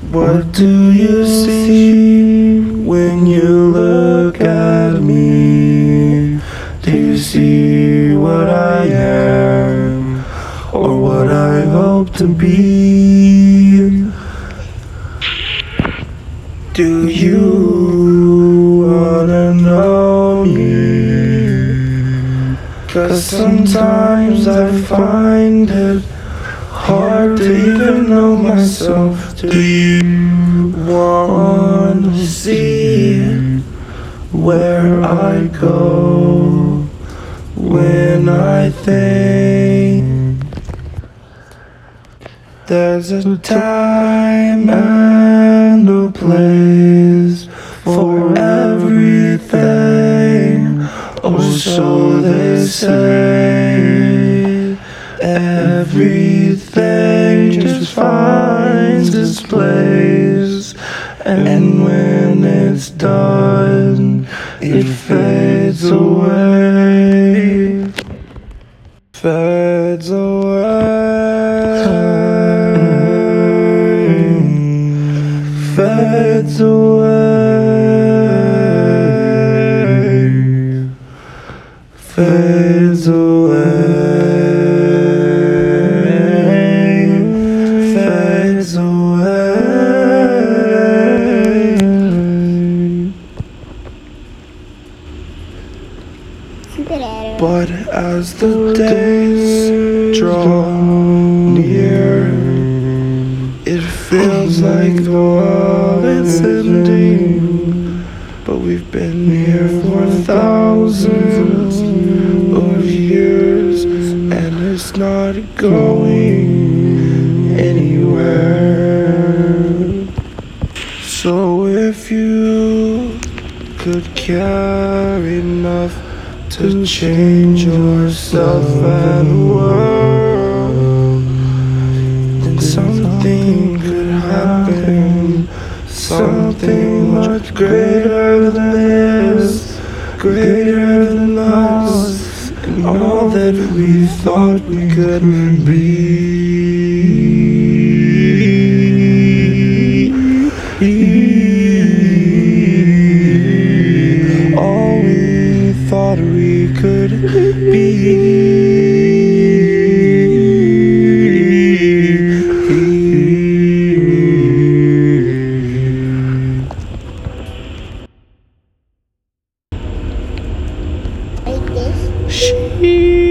What do you see when you look at me? Do you see what I am or what I hope to be? Do you wanna know me? Cause sometimes I find it hard to even know myself. Do you wanna see where I go when I think? There's a time and a place for everything. Oh, so they say. Just finds its place, and when it's done, it fades away. Fades away. Fades away. Fades away. Fades away. But as the days draw near, it feels like the world is ending. But we've been here for thousands of years, and it's not going So if you could care enough to change yourself and the world, then something could happen. Something much greater than this, greater than us, and all that we thought we could be. 是。